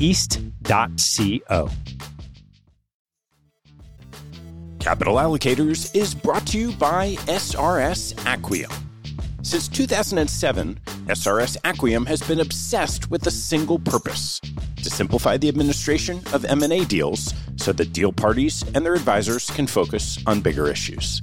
east.co. Capital Allocators is brought to you by SRS Acquiom. Since 2007, SRS Acquiom has been obsessed with a single purpose: to simplify the administration of M&A deals so that deal parties and their advisors can focus on bigger issues.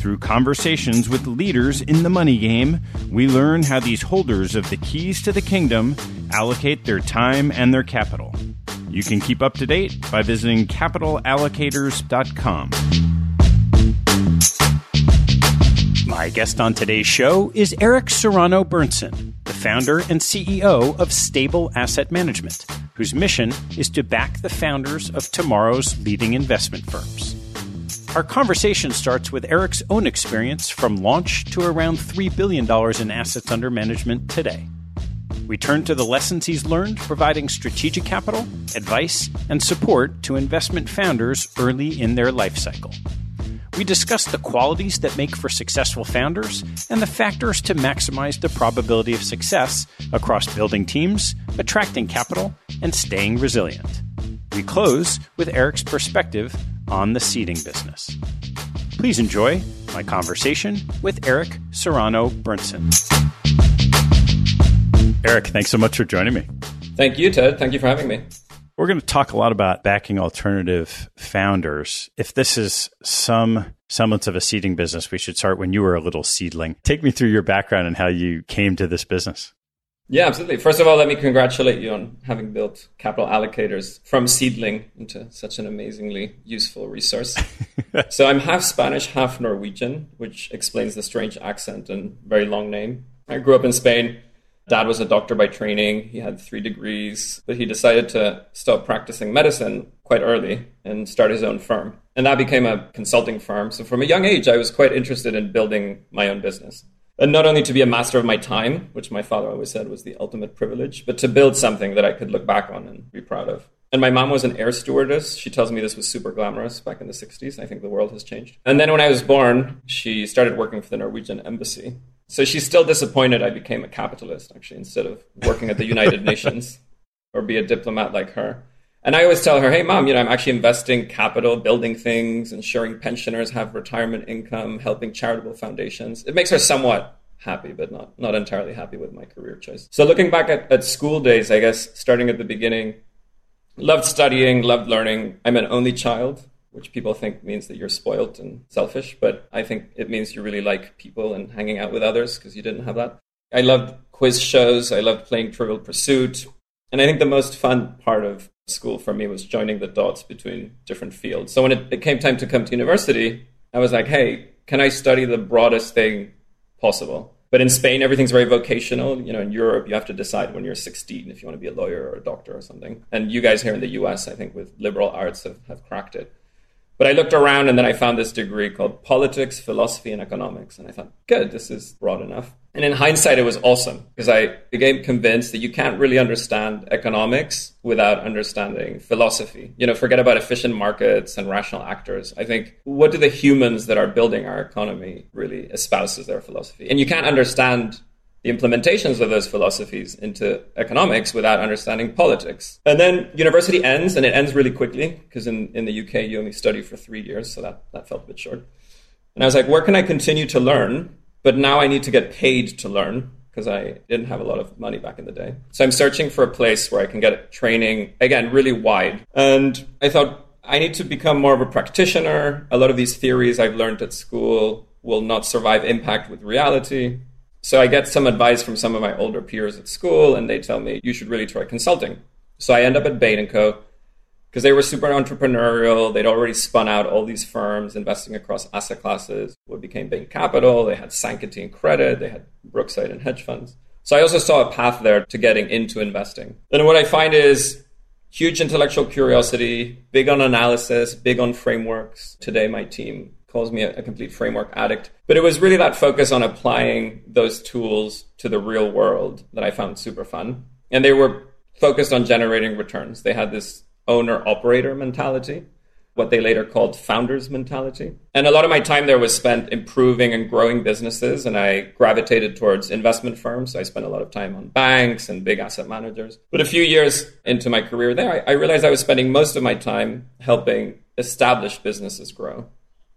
Through conversations with leaders in the money game, we learn how these holders of the keys to the kingdom allocate their time and their capital. You can keep up to date by visiting capitalallocators.com. My guest on today's show is Eric Serrano Berntsen, the founder and CEO of Stable Asset Management, whose mission is to back the founders of tomorrow's leading investment firms. Our conversation starts with Eric's own experience from launch to around $3 billion in assets under management today. We turn to the lessons he's learned providing strategic capital, advice, and support to investment founders early in their life cycle. We discuss the qualities that make for successful founders and the factors to maximize the probability of success across building teams, attracting capital, and staying resilient. We close with Eric's perspective on the seeding business. Please enjoy my conversation with Eric Serrano Berntsen. Eric, thanks so much for joining me. Thank you, Ted. Thank you for having me. We're going to talk a lot about backing alternative founders. If this is some semblance of a seeding business, we should start when you were a little seedling. Take me through your background and how you came to this business. Yeah, absolutely. First of all, let me congratulate you on having built capital allocators from seedling into such an amazingly useful resource. so I'm half Spanish, half Norwegian, which explains the strange accent and very long name. I grew up in Spain Dad was a doctor by training. He had three degrees, but he decided to stop practicing medicine quite early and start his own firm. And that became a consulting firm. So from a young age, I was quite interested in building my own business. And not only to be a master of my time, which my father always said was the ultimate privilege, but to build something that I could look back on and be proud of. And my mom was an air stewardess. She tells me this was super glamorous back in the 60s. I think the world has changed. And then when I was born, she started working for the Norwegian embassy. So she's still disappointed I became a capitalist, actually, instead of working at the United Nations or be a diplomat like her. And I always tell her, hey, mom, you know, I'm actually investing capital, building things, ensuring pensioners have retirement income, helping charitable foundations. It makes her somewhat happy, but not, not entirely happy with my career choice. So looking back at, at school days, I guess, starting at the beginning, loved studying, loved learning. I'm an only child, which people think means that you're spoilt and selfish, but I think it means you really like people and hanging out with others because you didn't have that. I loved quiz shows. I loved playing Trivial Pursuit. And I think the most fun part of school for me was joining the dots between different fields. So when it, it came time to come to university, I was like, hey, can I study the broadest thing possible? But in Spain, everything's very vocational. You know, in Europe, you have to decide when you're 16 if you want to be a lawyer or a doctor or something. And you guys here in the US, I think, with liberal arts have, have cracked it. But I looked around and then I found this degree called Politics, Philosophy, and Economics. And I thought, good, this is broad enough. And in hindsight, it was awesome because I became convinced that you can't really understand economics without understanding philosophy. You know, forget about efficient markets and rational actors. I think what do the humans that are building our economy really espouse as their philosophy? And you can't understand the implementations of those philosophies into economics without understanding politics. And then university ends, and it ends really quickly because in, in the UK you only study for three years, so that, that felt a bit short. And I was like, where can I continue to learn? But now I need to get paid to learn because I didn't have a lot of money back in the day. So I'm searching for a place where I can get training, again, really wide. And I thought, I need to become more of a practitioner. A lot of these theories I've learned at school will not survive impact with reality. So I get some advice from some of my older peers at school, and they tell me you should really try consulting. So I end up at Bain & Co. because they were super entrepreneurial. They'd already spun out all these firms investing across asset classes. What became Bain Capital, they had Sankaty and Credit, they had Brookside and hedge funds. So I also saw a path there to getting into investing. And what I find is huge intellectual curiosity, big on analysis, big on frameworks. Today, my team calls me a, a, complete framework addict. But it was really that focus on applying those tools to the real world that I found super fun. And they were focused on generating returns. They had this owner operator mentality, what they later called founders mentality. And a lot of my time there was spent improving and growing businesses. And I gravitated towards investment firms. So I spent a lot of time on banks and big asset managers. But a few years into my career there, I, I realized I was spending most of my time helping established businesses grow.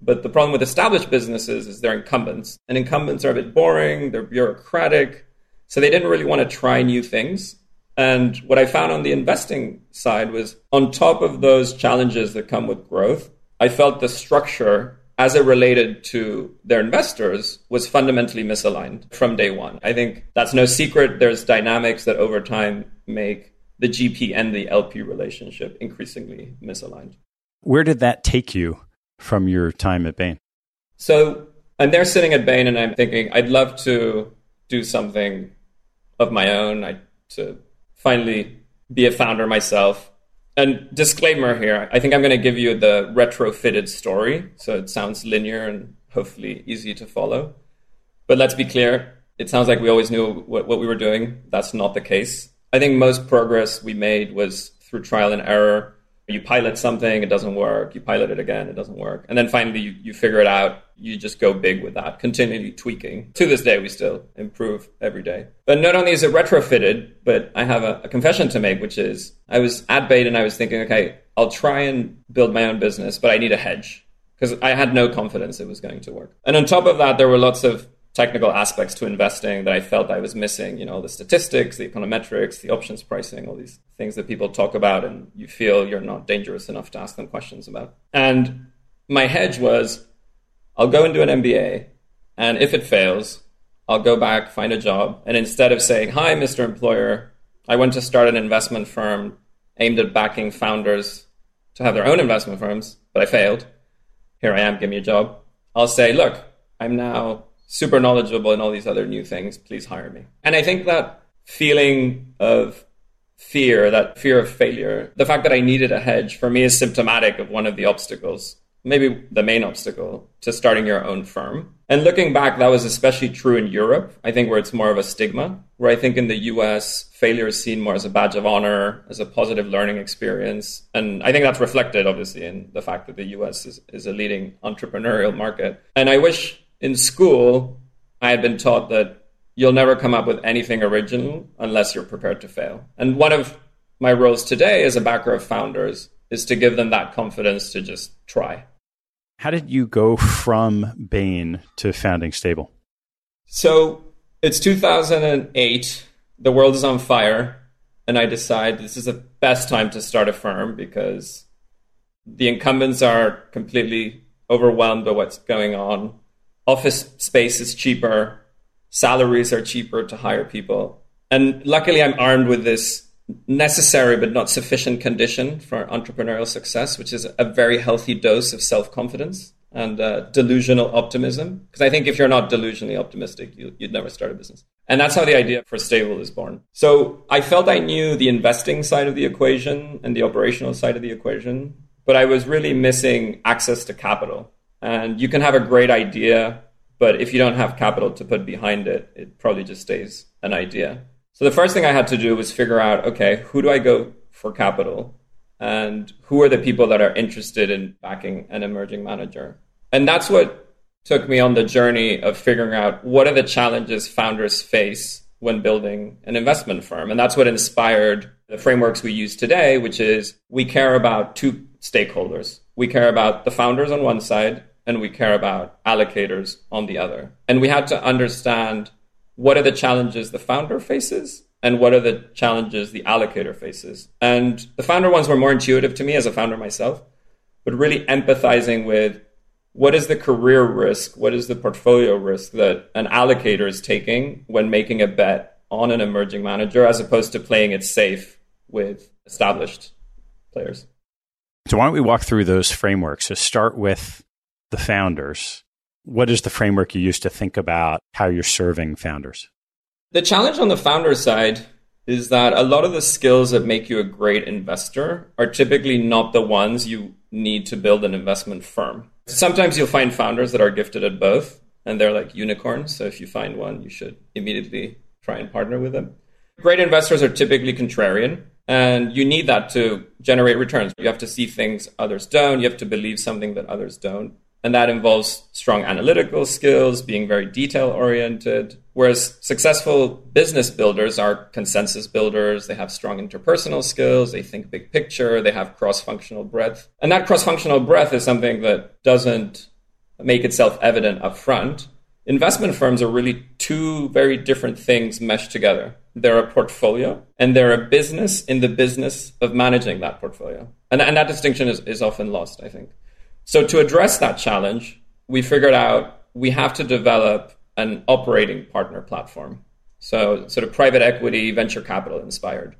But the problem with established businesses is they're incumbents, and incumbents are a bit boring, they're bureaucratic, so they didn't really want to try new things. And what I found on the investing side was on top of those challenges that come with growth, I felt the structure as it related to their investors was fundamentally misaligned from day one. I think that's no secret. There's dynamics that over time make the GP and the LP relationship increasingly misaligned. Where did that take you? From your time at Bain? So I'm there sitting at Bain and I'm thinking, I'd love to do something of my own, I, to finally be a founder myself. And disclaimer here, I think I'm going to give you the retrofitted story. So it sounds linear and hopefully easy to follow. But let's be clear, it sounds like we always knew what, what we were doing. That's not the case. I think most progress we made was through trial and error you pilot something, it doesn't work. You pilot it again, it doesn't work. And then finally you, you figure it out. You just go big with that, continually tweaking. To this day, we still improve every day. But not only is it retrofitted, but I have a, a confession to make, which is I was at Bain and I was thinking, okay, I'll try and build my own business, but I need a hedge because I had no confidence it was going to work. And on top of that, there were lots of technical aspects to investing that I felt I was missing. You know, the statistics, the econometrics, the options pricing, all these things that people talk about and you feel you're not dangerous enough to ask them questions about. And my hedge was I'll go and do an MBA. And if it fails, I'll go back, find a job. And instead of saying, Hi, Mr. Employer, I want to start an investment firm aimed at backing founders to have their own investment firms, but I failed. Here I am, give me a job. I'll say, Look, I'm now super knowledgeable in all these other new things. Please hire me. And I think that feeling of fear, that fear of failure, the fact that I needed a hedge for me is symptomatic of one of the obstacles maybe the main obstacle to starting your own firm. And looking back, that was especially true in Europe, I think, where it's more of a stigma, where I think in the US, failure is seen more as a badge of honor, as a positive learning experience. And I think that's reflected, obviously, in the fact that the US is, is a leading entrepreneurial market. And I wish in school I had been taught that you'll never come up with anything original unless you're prepared to fail. And one of my roles today as a backer of founders is to give them that confidence to just try. How did you go from Bain to founding Stable? So it's 2008. The world is on fire. And I decide this is the best time to start a firm because the incumbents are completely overwhelmed by what's going on. Office space is cheaper. Salaries are cheaper to hire people. And luckily, I'm armed with this necessary but not sufficient condition for entrepreneurial success, which is a very healthy dose of self confidence and uh, delusional optimism. Because I think if you're not delusionally optimistic, you, would never start a business. And that's how the idea for Stable is born. So I felt I knew the investing side of the equation and the operational side of the equation, but I was really missing access to capital. And you can have a great idea, but if you don't have capital to put behind it, it probably just stays an idea. So the first thing I had to do was figure out okay, who do I go for capital? And who are the people that are interested in backing an emerging manager? And that's what took me on the journey of figuring out what are the challenges founders face when building an investment firm. And that's what inspired the frameworks we use today, which is we care about two stakeholders. We care about the founders on one side and we care about allocators on the other. And we had to understand what are the challenges the founder faces and what are the challenges the allocator faces. And the founder ones were more intuitive to me as a founder myself, but really empathizing with what is the career risk, what is the portfolio risk that an allocator is taking when making a bet on an emerging manager as opposed to playing it safe with established players. So why don't we walk through those frameworks? So start with the founders what is the framework you use to think about how you're serving founders? The challenge on the founder side is that a lot of the skills that make you a great investor are typically not the ones you need to build an investment firm. Sometimes you'll find founders that are gifted at both and they're like unicorns. So if you find one, you should immediately try and partner with them. Great investors are typically contrarian and you need that to generate returns. You have to see things others don't. You have to believe something that others don't. And that involves strong analytical skills, being very detail oriented. Whereas successful business builders are consensus builders. They have strong interpersonal skills. They think big picture. They have cross functional breadth. And that cross functional breadth is something that doesn't make itself evident up front. Investment firms are really two very different things meshed together. They're a portfolio and they're a business in the business of managing that portfolio. And, and that distinction is, is often lost, I think. So to address that challenge, we figured out we have to develop an operating partner platform. So sort of private equity, venture capital inspired.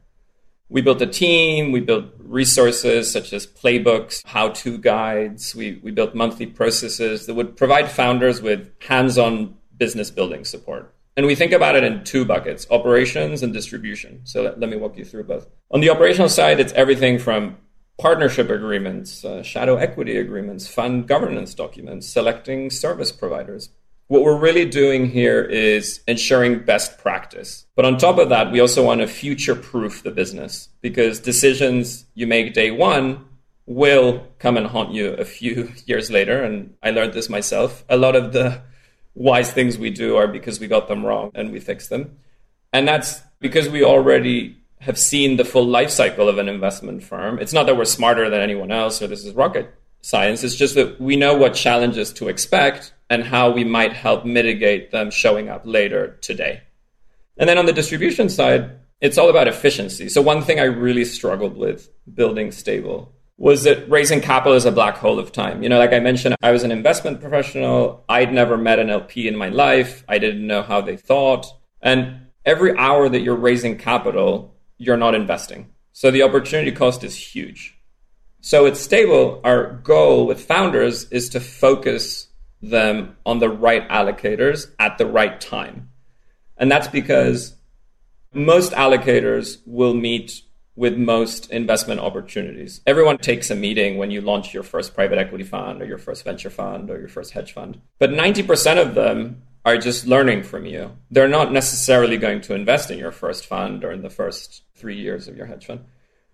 We built a team, we built resources such as playbooks, how-to guides, we, we built monthly processes that would provide founders with hands-on business building support. And we think about it in two buckets, operations and distribution. So let, let me walk you through both. On the operational side, it's everything from partnership agreements, uh, shadow equity agreements, fund governance documents, selecting service providers. What we're really doing here is ensuring best practice. But on top of that, we also want to future proof the business because decisions you make day one will come and haunt you a few years later. And I learned this myself. A lot of the wise things we do are because we got them wrong and we fix them. And that's because we already have seen the full life cycle of an investment firm. It's not that we're smarter than anyone else or this is rocket science. It's just that we know what challenges to expect and how we might help mitigate them showing up later today. And then on the distribution side, it's all about efficiency. So one thing I really struggled with building stable was that raising capital is a black hole of time. You know, like I mentioned, I was an investment professional. I'd never met an LP in my life. I didn't know how they thought. And every hour that you're raising capital, you're not investing. So the opportunity cost is huge. So it's stable. Our goal with founders is to focus them on the right allocators at the right time. And that's because most allocators will meet with most investment opportunities. Everyone takes a meeting when you launch your first private equity fund or your first venture fund or your first hedge fund. But 90% of them are just learning from you. They're not necessarily going to invest in your first fund or in the first three years of your hedge fund.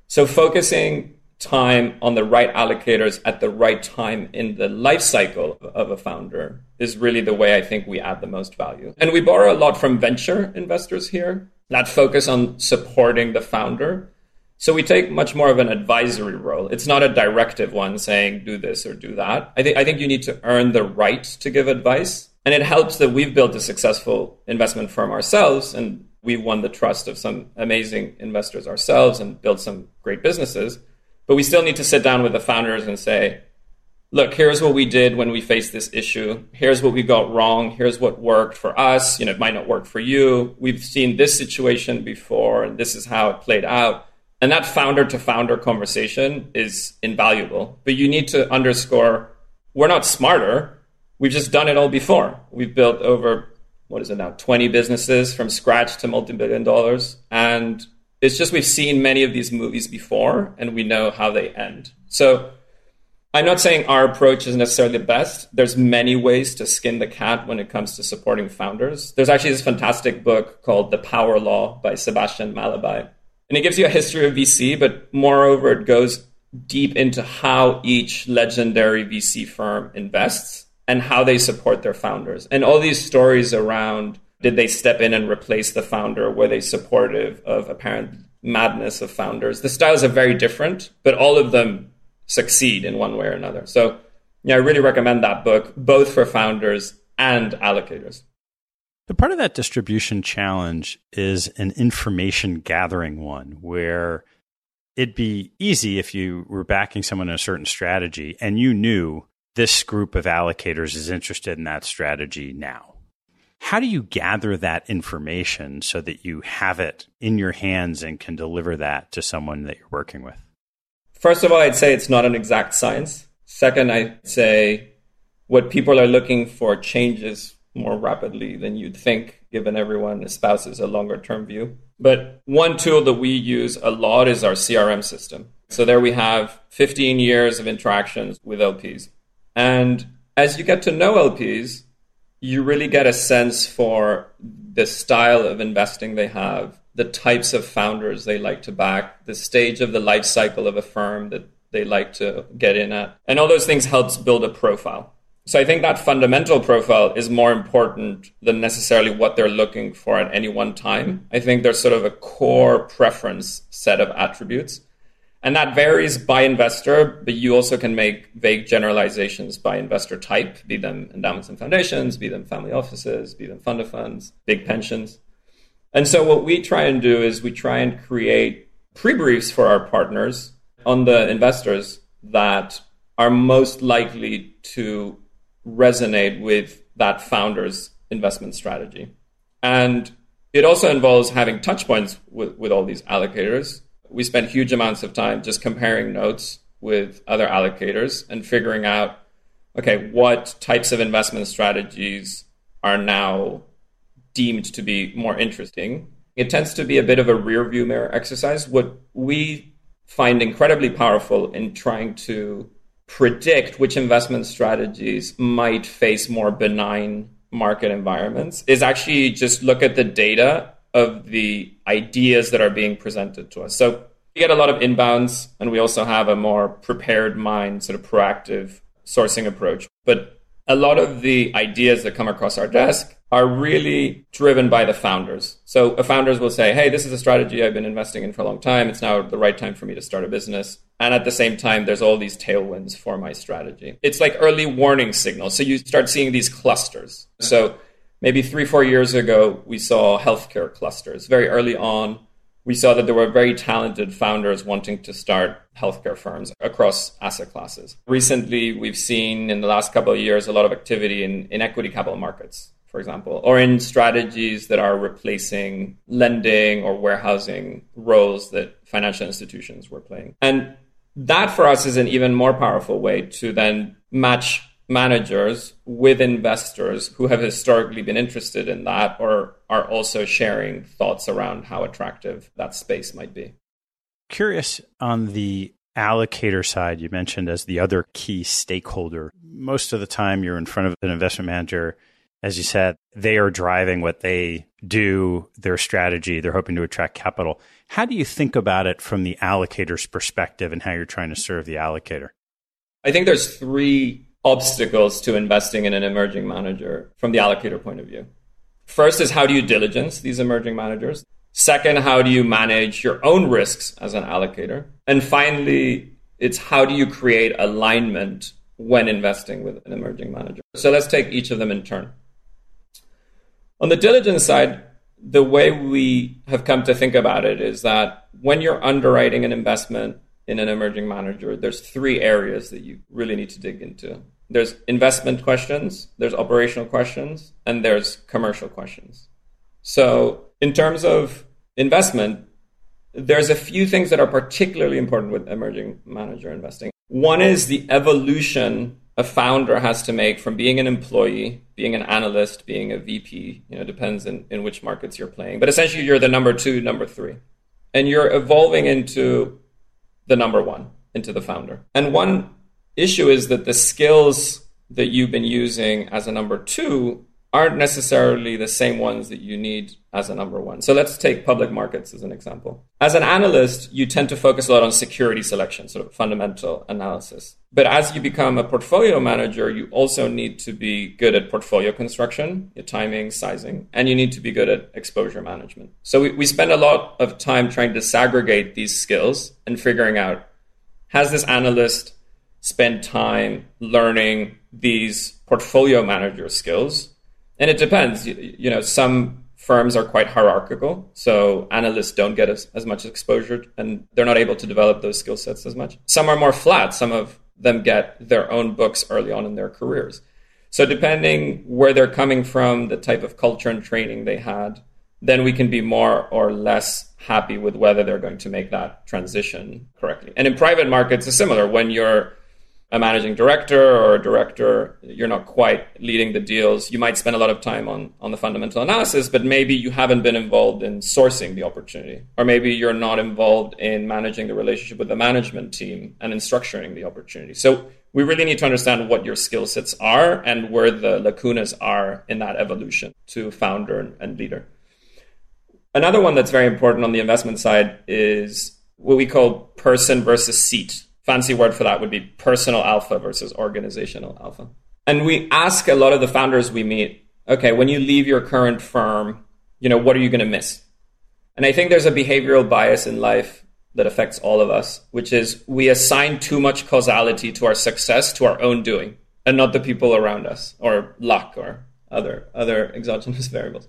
So focusing time on the right allocators at the right time in the life cycle of a founder is really the way I think we add the most value. And we borrow a lot from venture investors here that focus on supporting the founder. So we take much more of an advisory role. It's not a directive one saying do this or do that. I think I think you need to earn the right to give advice. And it helps that we've built a successful investment firm ourselves and we've won the trust of some amazing investors ourselves and built some great businesses. But we still need to sit down with the founders and say, look, here's what we did when we faced this issue. Here's what we got wrong. Here's what worked for us. You know, it might not work for you. We've seen this situation before, and this is how it played out. And that founder to founder conversation is invaluable. But you need to underscore we're not smarter. We've just done it all before. We've built over, what is it now, 20 businesses from scratch to multi billion dollars. And it's just we've seen many of these movies before and we know how they end. So I'm not saying our approach is necessarily the best. There's many ways to skin the cat when it comes to supporting founders. There's actually this fantastic book called The Power Law by Sebastian Mallaby. And it gives you a history of VC, but moreover, it goes deep into how each legendary VC firm invests and how they support their founders. And all these stories around did they step in and replace the founder? Were they supportive of apparent madness of founders? The styles are very different, but all of them succeed in one way or another. So, yeah, I really recommend that book, both for founders and allocators. The part of that distribution challenge is an information gathering one where it'd be easy if you were backing someone in a certain strategy and you knew this group of allocators is interested in that strategy now. How do you gather that information so that you have it in your hands and can deliver that to someone that you're working with? First of all, I'd say it's not an exact science. Second, I'd say what people are looking for changes more rapidly than you'd think, given everyone espouses a longer term view. But one tool that we use a lot is our CRM system. So there we have 15 years of interactions with LPs. And as you get to know LPs, you really get a sense for the style of investing they have, the types of founders they like to back, the stage of the life cycle of a firm that they like to get in at. And all those things helps build a profile. So I think that fundamental profile is more important than necessarily what they're looking for at any one time. I think there's sort of a core preference set of attributes. And that varies by investor, but you also can make vague generalizations by investor type, be them endowments and foundations, be them family offices, be them fund of funds, big pensions. And so what we try and do is we try and create pre-briefs for our partners on the investors that are most likely to resonate with that founder's investment strategy. And it also involves having touch points with, with all these allocators we spent huge amounts of time just comparing notes with other allocators and figuring out okay, what types of investment strategies are now deemed to be more interesting. It tends to be a bit of a rear view mirror exercise. What we find incredibly powerful in trying to predict which investment strategies might face more benign market environments is actually just look at the data of the ideas that are being presented to us. So we get a lot of inbounds, and we also have a more prepared mind, sort of proactive sourcing approach. But a lot of the ideas that come across our desk are really driven by the founders. So a founders will say, Hey, this is a strategy I've been investing in for a long time. It's now the right time for me to start a business. And at the same time, there's all these tailwinds for my strategy. It's like early warning signals. So you start seeing these clusters. So maybe three, four years ago, we saw healthcare clusters. Very early on, we saw that there were very talented founders wanting to start healthcare firms across asset classes. Recently, we've seen in the last couple of years a lot of activity in, in equity capital markets, for example, or in strategies that are replacing lending or warehousing roles that financial institutions were playing. And that for us is an even more powerful way to then match managers with investors who have historically been interested in that or are also sharing thoughts around how attractive that space might be. Curious on the allocator side, you mentioned as the other key stakeholder. Most of the time, you're in front of an investment manager. As you said, they are driving what they do, their strategy. They're hoping to attract capital. How do you think about it from the allocator's perspective and how you're trying to serve the allocator? I think there's three obstacles to investing in an emerging manager from the allocator point of view. First is how do you diligence these emerging managers? Second, how do you manage your own risks as an allocator? And finally, it's how do you create alignment when investing with an emerging manager? So let's take each of them in turn. On the diligence side, the way we have come to think about it is that when you're underwriting an investment in an emerging manager, there's three areas that you really need to dig into. There's investment questions, there's operational questions, and there's commercial questions. So in terms of investment, there's a few things that are particularly important with emerging manager investing. One is the evolution a founder has to make from being an employee, being an analyst, being a VP, you know, depends in, in which markets you're playing. But essentially you're the number two, number three. And you're evolving into the number one, into the founder. And one issue is that the skills that you've been using as a number two aren't necessarily the same ones that you need as a number one. So let's take public markets as an example. As an analyst, you tend to focus a lot on security selection, sort of fundamental analysis. But as you become a portfolio manager, you also need to be good at portfolio construction, your timing, sizing, and you need to be good at exposure management. So we, we spend a lot of time trying to disaggregate these skills and figuring out has this analyst spent time learning these portfolio manager skills and it depends. You, you, know, some firms are quite hierarchical, so analysts don't get as, as much exposure, and they're not able to develop those skill sets as much. Some are more flat. Some of them get their own books early on in their careers. So depending where they're coming from, the type of culture and training they had, then we can be more or less happy with whether they're going to make that transition correctly. And in private markets, it's similar. When you're a managing director or a director, you're not quite leading the deals. You might spend a lot of time on, on the fundamental analysis, but maybe you haven't been involved in sourcing the opportunity. Or maybe you're not involved in managing the relationship with the management team and in structuring the opportunity. So we really need to understand what your skill sets are and where the lacunas are in that evolution to founder and, leader. Another one that's very important on the investment side is what we call person versus seat fancy word for that would be personal alpha versus organizational alpha. And we ask a lot of the founders we meet, okay, when you leave your current firm, you know, what are you going to miss? And I think there's a behavioral bias in life that affects all of us, which is we assign too much causality to our success to our own doing and not the people around us or luck or other other exogenous variables.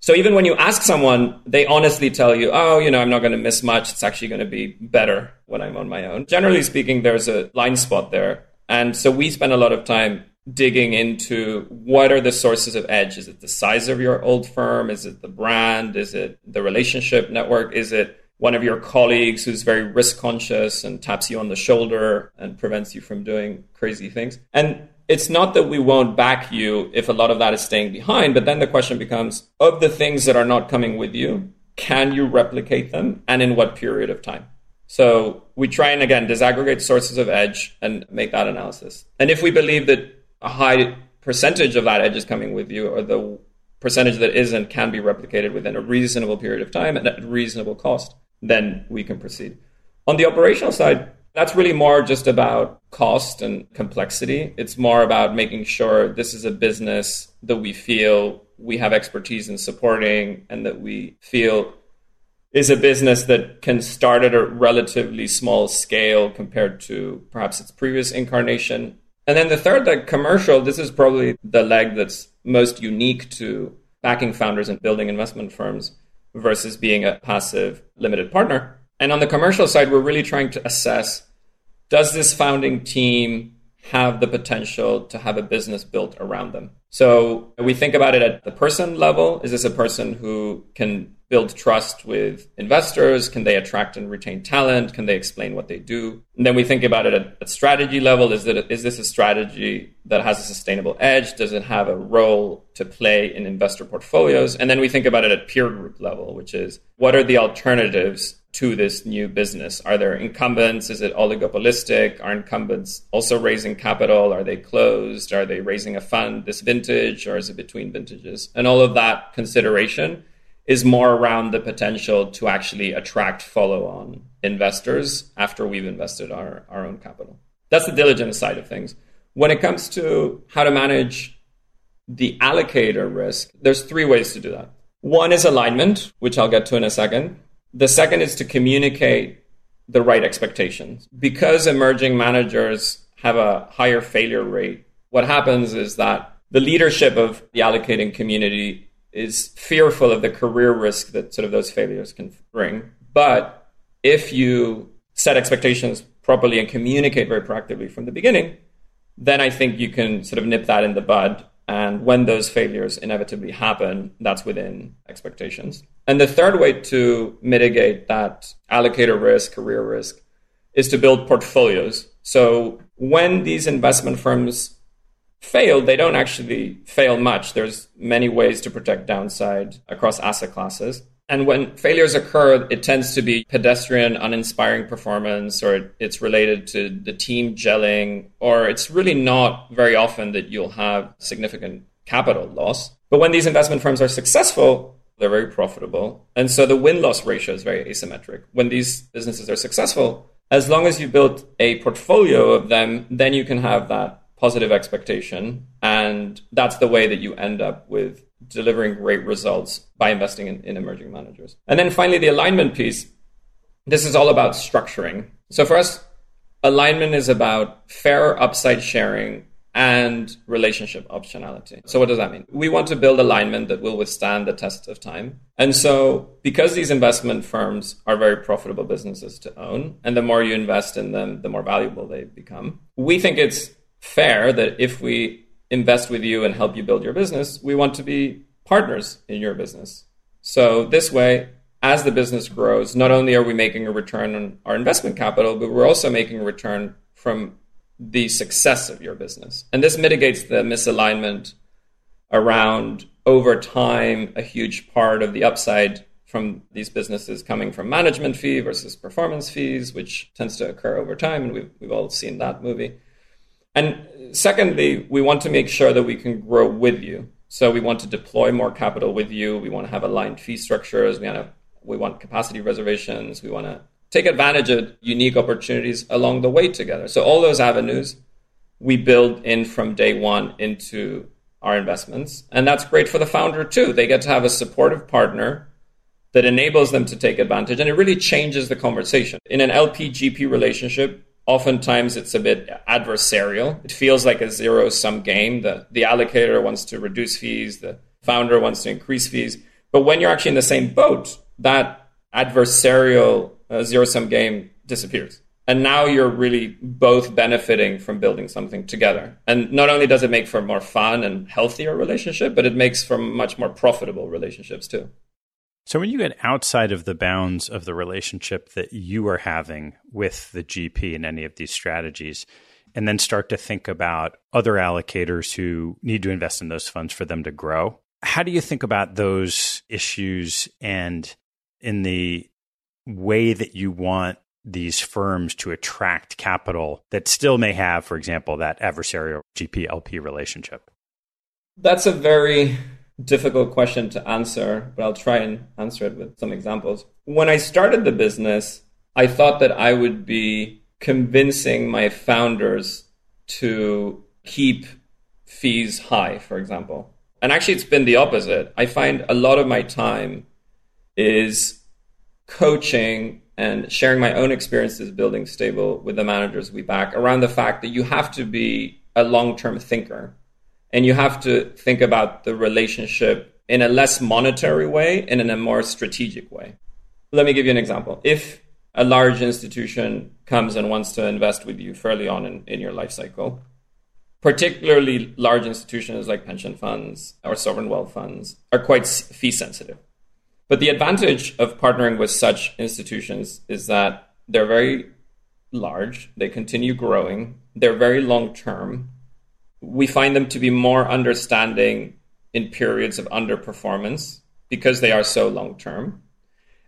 So even when you ask someone, they honestly tell you, oh, you know, I'm not going to miss much. It's actually going to be better when I'm on my own. Generally speaking, there's a blind spot there. And so we spend a lot of time digging into what are the sources of edge? Is it the size of your old firm? Is it the brand? Is it the relationship network? Is it one of your colleagues who's very risk conscious and taps you on the shoulder and prevents you from doing crazy things? And it's not that we won't back you if a lot of that is staying behind, but then the question becomes of the things that are not coming with you, can you replicate them and in what period of time? So we try and again disaggregate sources of edge and make that analysis. And if we believe that a high percentage of that edge is coming with you or the percentage that isn't can be replicated within a reasonable period of time and at reasonable cost, then we can proceed. On the operational side, that's really more just about cost and complexity. It's more about making sure this is a business that we feel we have expertise in supporting and that we feel is a business that can start at a relatively small scale compared to perhaps its previous incarnation. And then the third, like commercial, this is probably the leg that's most unique to backing founders and building investment firms versus being a passive limited partner and on the commercial side, we're really trying to assess does this founding team have the potential to have a business built around them? So we think about it at the person level. Is this a person who can build trust with investors? Can they attract and retain talent? Can they explain what they do? And then we think about it at, at strategy level. Is, this a strategy that has a sustainable edge? Does it have a role to play in investor portfolios? And then we think about it at peer group level, which is what are the alternatives to this new business? Are there incumbents? Is it oligopolistic? Are incumbents also raising capital? Are they closed? Are they raising a fund this vintage or is it between vintages? And all of that consideration is more around the potential to actually attract follow on investors after we've invested our, our own capital. That's the diligence side of things. When it comes to how to manage the allocator risk, there's three ways to do that. One is alignment, which I'll get to in a second. The second is to communicate the right expectations. Because emerging managers have a higher failure rate, what happens is that the leadership of the allocating community is fearful of the career risk that sort of those failures can bring. But if you set expectations properly and communicate very proactively from the beginning, then I think you can sort of nip that in the bud. And when those failures inevitably happen, that's within expectations. And the third way to mitigate that allocator risk, career risk, is to build portfolios. So when these investment firms fail, they don't actually fail much. There's many ways to protect downside across asset classes. And when failures occur, it tends to be pedestrian, uninspiring performance, or it's related to the team gelling, or it's really not very often that you'll have significant capital loss. But when these investment firms are successful, they're very profitable. And so the win loss ratio is very asymmetric. When these businesses are successful, as long as you build a portfolio of them, then you can have that positive expectation. And that's the way that you end up with delivering great results by investing in, in emerging managers. And then finally, the alignment piece. This is all about structuring. So for us, alignment is about fair upside sharing and relationship optionality. So what does that mean? We want to build alignment that will withstand the test of time. And so because these investment firms are very profitable businesses to own, and the more you invest in them, the more valuable they become, we think it's fair that if we invest with you and help you build your business, we want to be partners in your business. So this way, as the business grows, not only are we making a return on our investment capital, but we're also making a return from the success of your business. And this mitigates the misalignment around over time a huge part of the upside from these businesses coming from management fee versus performance fees, which tends to occur over time. And we've, we've all seen that movie. And secondly, we want to make sure that we can grow with you. So we want to deploy more capital with you. We want to have aligned fee structures. We want to, we want capacity reservations. We want to take advantage of unique opportunities along the way together. So all those avenues we build in from day one into our investments. And that's great for the founder too. They get to have a supportive partner that enables them to take advantage and it really changes the conversation. In an LP GP relationship, oftentimes it's a bit adversarial. It feels like a zero sum game. The, the allocator wants to reduce fees, the founder wants to increase fees. But when you're actually in the same boat, that adversarial uh, zero sum game disappears. And now you're really both benefiting from building something together. And not only does it make for a more fun and healthier relationship, but it makes for much more profitable relationships too. So, when you get outside of the bounds of the relationship that you are having with the GP in any of these strategies, and then start to think about other allocators who need to invest in those funds for them to grow, how do you think about those issues and in the way that you want these firms to attract capital that still may have, for example, that adversarial GP LP relationship? That's a very difficult question to answer, but I'll try and answer it with some examples. When I started the business, I thought that I would be convincing my founders to keep fees high, for example. And actually, it's been the opposite. I find a lot of my time is coaching and sharing my own experiences building stable with the managers we back around the fact that you have to be a long term thinker and you have to think about the relationship in a less monetary way and in a more strategic way. Let me give you an example. If a large institution comes and wants to invest with you fairly on in, in your life cycle, particularly large institutions like pension funds or sovereign wealth funds are quite fee sensitive. But the advantage of partnering with such institutions is that they're very large, they continue growing, they're very long term. We find them to be more understanding in periods of underperformance because they are so long term.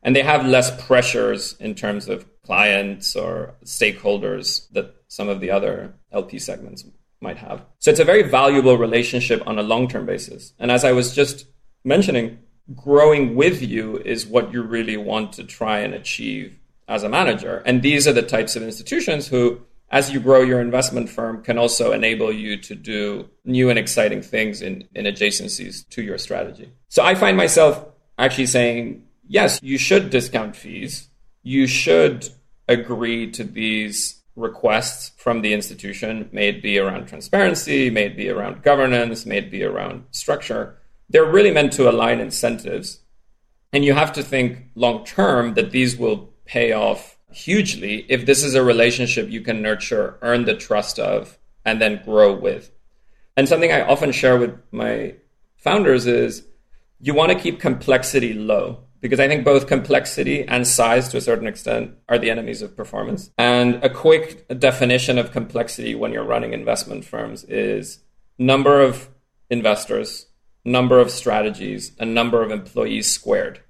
And they have less pressures in terms of clients or stakeholders that some of the other LP segments might have. So it's a very valuable relationship on a long term basis. And as I was just mentioning, growing with you is what you really want to try and achieve as a manager. And these are the types of institutions who, as you grow your investment firm, can also enable you to do new and exciting things in, in adjacencies to your strategy. So I find myself actually saying, yes, you should discount fees. You should agree to these requests from the institution, may it be around transparency, may it be around governance, may it be around structure. They're really meant to align incentives. And you have to think long term that these will pay off hugely if this is a relationship you can nurture, earn the trust of, and then grow with. And something I often share with my founders is you want to keep complexity low because I think both complexity and size to a certain extent are the enemies of performance. And a quick definition of complexity when you're running investment firms is number of investors, number of strategies, and number of employees squared.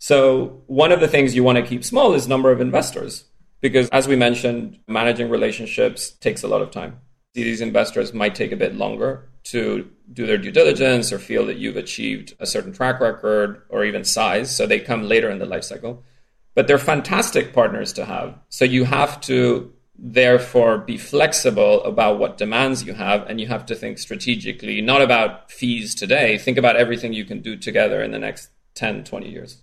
So one of the things you want to keep small is number of investors because as we mentioned, managing relationships takes a lot of time. These investors might take a bit longer to do their due diligence or feel that you've achieved a certain track record or even size. So they come later in the life cycle. But they're fantastic partners to have. So you have to therefore be flexible about what demands you have and you have to think strategically, not about fees today. Think about everything you can do together in the next 10, 20 years.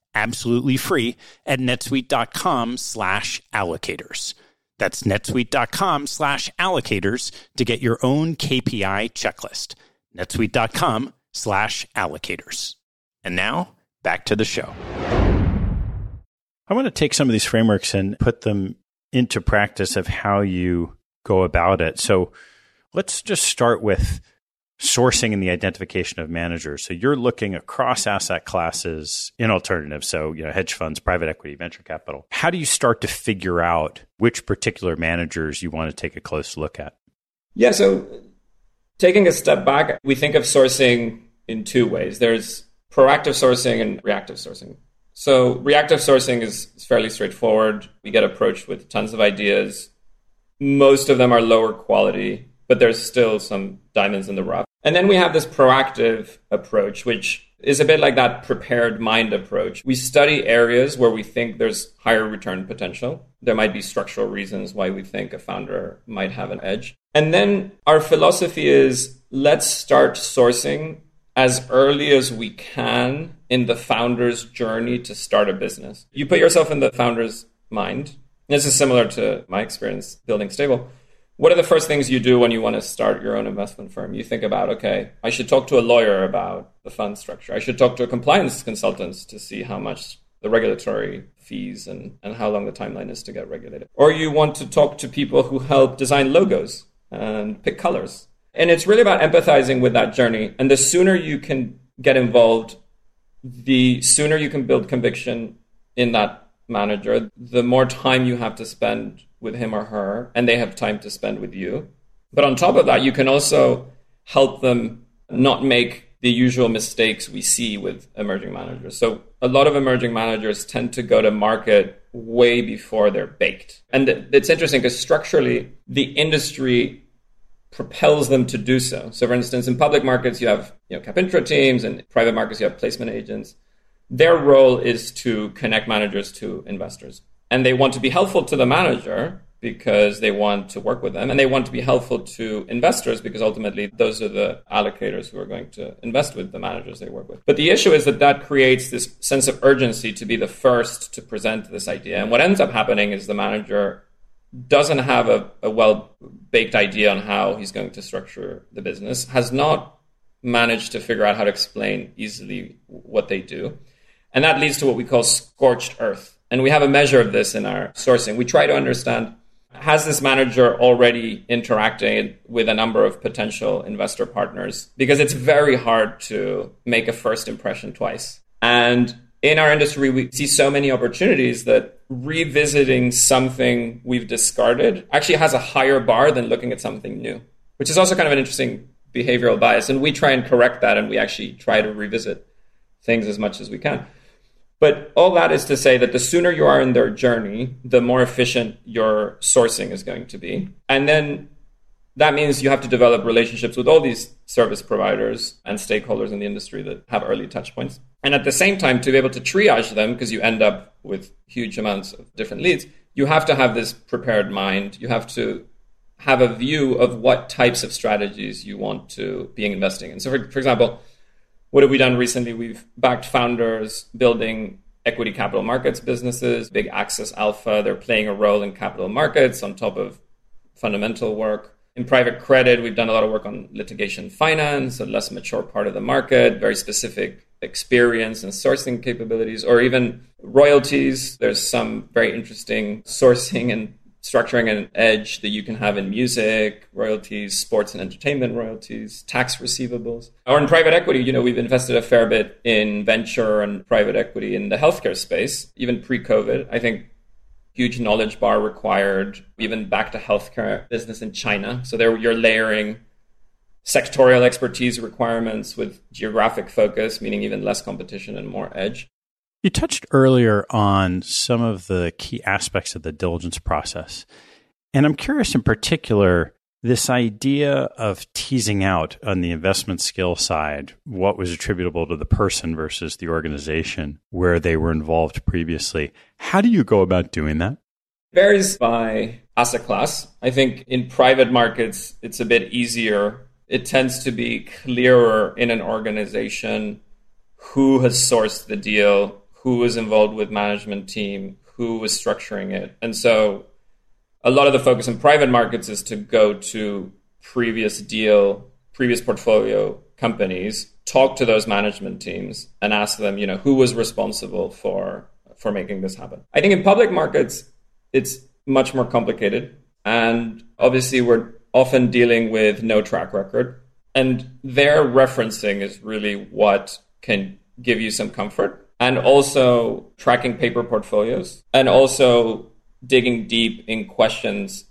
absolutely free at netsuite.com slash allocators. That's netsuite.com slash allocators to get your own KPI checklist. netsuite.com slash allocators. And now back to the show. I want to take some of these frameworks and put them into practice of how you go about it. So let's just start with sourcing and the identification of managers. So you're looking across asset classes in alternatives. So, you know, hedge funds, private equity, venture capital. How do you start to figure out which particular managers you want to take a close look at? Yeah. So taking a step back, we think of sourcing in two ways. There's proactive sourcing and reactive sourcing. So reactive sourcing is, is fairly straightforward. We get approached with tons of ideas. Most of them are lower quality, but there's still some diamonds in the rough. And then we have this proactive approach, which is a bit like that prepared mind approach. We study areas where we think there's higher return potential. There might be structural reasons why we think a founder might have an edge. And then our philosophy is let's start sourcing as early as we can in the founder's journey to start a business. You put yourself in the founder's mind. This is similar to my experience building Stable what are the first things you do when you want to start your own investment firm? You think about, okay, I should talk to a lawyer about the fund structure. I should talk to a compliance consultant to see how much the regulatory fees and, and how long the timeline is to get regulated. Or you want to talk to people who help design logos and pick colors. And it's really about empathizing with that journey. And the sooner you can get involved, the sooner you can build conviction in that manager, the more time you have to spend with him or her, and they have time to spend with you. But on top of that, you can also help them not make the usual mistakes we see with emerging managers. So a lot of emerging managers tend to go to market way before they're baked. And it's interesting because structurally, the industry propels them to do so. So for instance, in public markets, you have you know, cap intro teams and private markets, you have placement agents. Their role is to connect managers to investors. And they want to be helpful to the manager because they want to work with them and they want to be helpful to investors because ultimately those are the allocators who are going to invest with the managers they work with. But the issue is that that creates this sense of urgency to be the first to present this idea. And what ends up happening is the manager doesn't have a, a well baked idea on how he's going to structure the business, has not managed to figure out how to explain easily what they do. And that leads to what we call scorched earth. And we have a measure of this in our sourcing. We try to understand has this manager already interacted with a number of potential investor partners? Because it's very hard to make a first impression twice. And in our industry, we see so many opportunities that revisiting something we've discarded actually has a higher bar than looking at something new, which is also kind of an interesting behavioral bias. And we try and correct that and we actually try to revisit things as much as we can. But all that is to say that the sooner you are in their journey, the more efficient your sourcing is going to be. And then that means you have to develop relationships with all these service providers and stakeholders in the industry that have early touch points. And at the same time, to be able to triage them, because you end up with huge amounts of different leads, you have to have this prepared mind. You have to have a view of what types of strategies you want to be investing in. So, for, for example, what have we done recently? We've backed founders building equity capital markets businesses, big access alpha. They're playing a role in capital markets on top of fundamental work. In private credit, we've done a lot of work on litigation finance, a less mature part of the market, very specific experience and sourcing capabilities, or even royalties. There's some very interesting sourcing and structuring an edge that you can have in music, royalties, sports and entertainment royalties, tax receivables. Or in private equity, you know, we've invested a fair bit in venture and private equity in the healthcare space, even pre COVID. I think huge knowledge bar required, even back to healthcare business in China. So there you're layering sectorial expertise requirements with geographic focus, meaning even less competition and more edge. You touched earlier on some of the key aspects of the diligence process. And I'm curious in particular, this idea of teasing out on the investment skill side what was attributable to the person versus the organization where they were involved previously. How do you go about doing that? Varies by asset class. I think in private markets, it's a bit easier. It tends to be clearer in an organization who has sourced the deal, who was involved with management team, who was structuring it. And so a lot of the focus in private markets is to go to previous deal, previous portfolio companies, talk to those management teams and ask them, you know, who was responsible for for making this happen. I think in public markets it's much more complicated and obviously we're often dealing with no track record and their referencing is really what can give you some comfort and also tracking paper portfolios and also digging deep in questions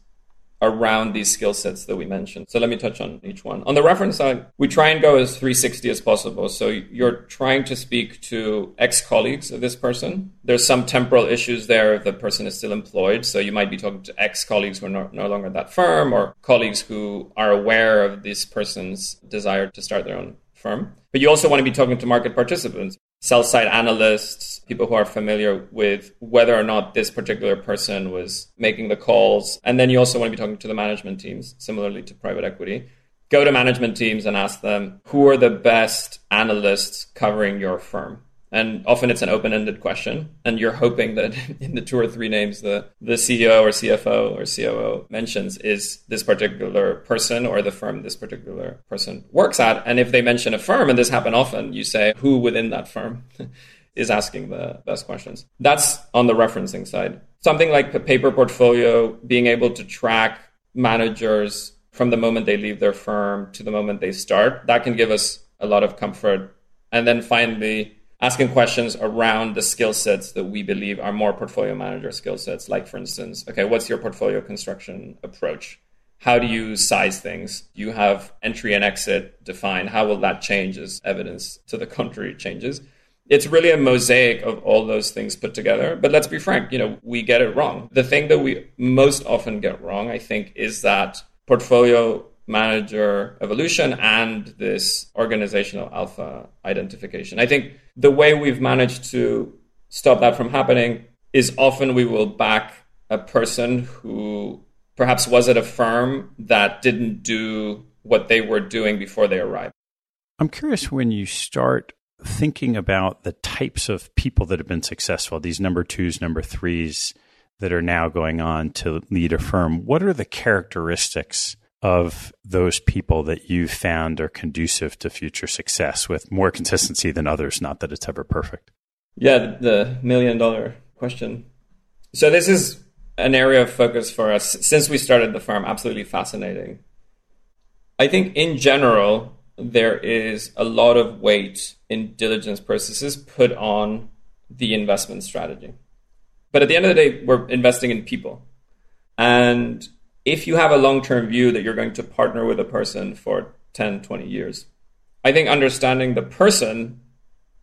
around these skill sets that we mentioned. So let me touch on each one. On the reference side, we try and go as 360 as possible. So you're trying to speak to ex colleagues of this person. There's some temporal issues there if the person is still employed. So you might be talking to ex colleagues who are no, no longer at that firm or colleagues who are aware of this person's desire to start their own firm. But you also want to be talking to market participants sell side analysts, people who are familiar with whether or not this particular person was making the calls. And then you also want to be talking to the management teams, similarly to private equity. Go to management teams and ask them who are the best analysts covering your firm? And often it's an open ended question. And you're hoping that in the two or three names the, the CEO or CFO or COO mentions is this particular person or the firm this particular person works at. And if they mention a firm, and this happen often, you say who within that firm is asking the best questions. That's on the referencing side. Something like a paper portfolio, being able to track managers from the moment they leave their firm to the moment they start, that can give us a lot of comfort. And then finally, asking questions around the skill sets that we believe are more portfolio manager skill sets. Like, for instance, okay, what's your portfolio construction approach? How do you size things? You have entry and exit defined? How will that change as evidence to the contrary changes? It's really a mosaic of all those things put together. But let's be frank, you know, we get it wrong. The thing that we most often get wrong, I think, is that portfolio manager evolution and this organizational alpha identification. I think the way we've managed to stop that from happening is often we will back a person who perhaps was at a firm that didn't do what they were doing before they arrived. I'm curious when you start thinking about the types of people that have been successful, these number twos, number threes that are now going on to lead a firm, what are the characteristics of those people that you've found are conducive to future success with more consistency than others? Not that it's ever perfect. Yeah, the million dollar question. So, this is an area of focus for us since we started the firm. Absolutely fascinating. I think in general, there is a lot of weight in diligence processes put on the investment strategy. But at the end of the day, we're investing in people. And if you have a long term view that you're going to partner with a person for 10, 20 years, I think understanding the person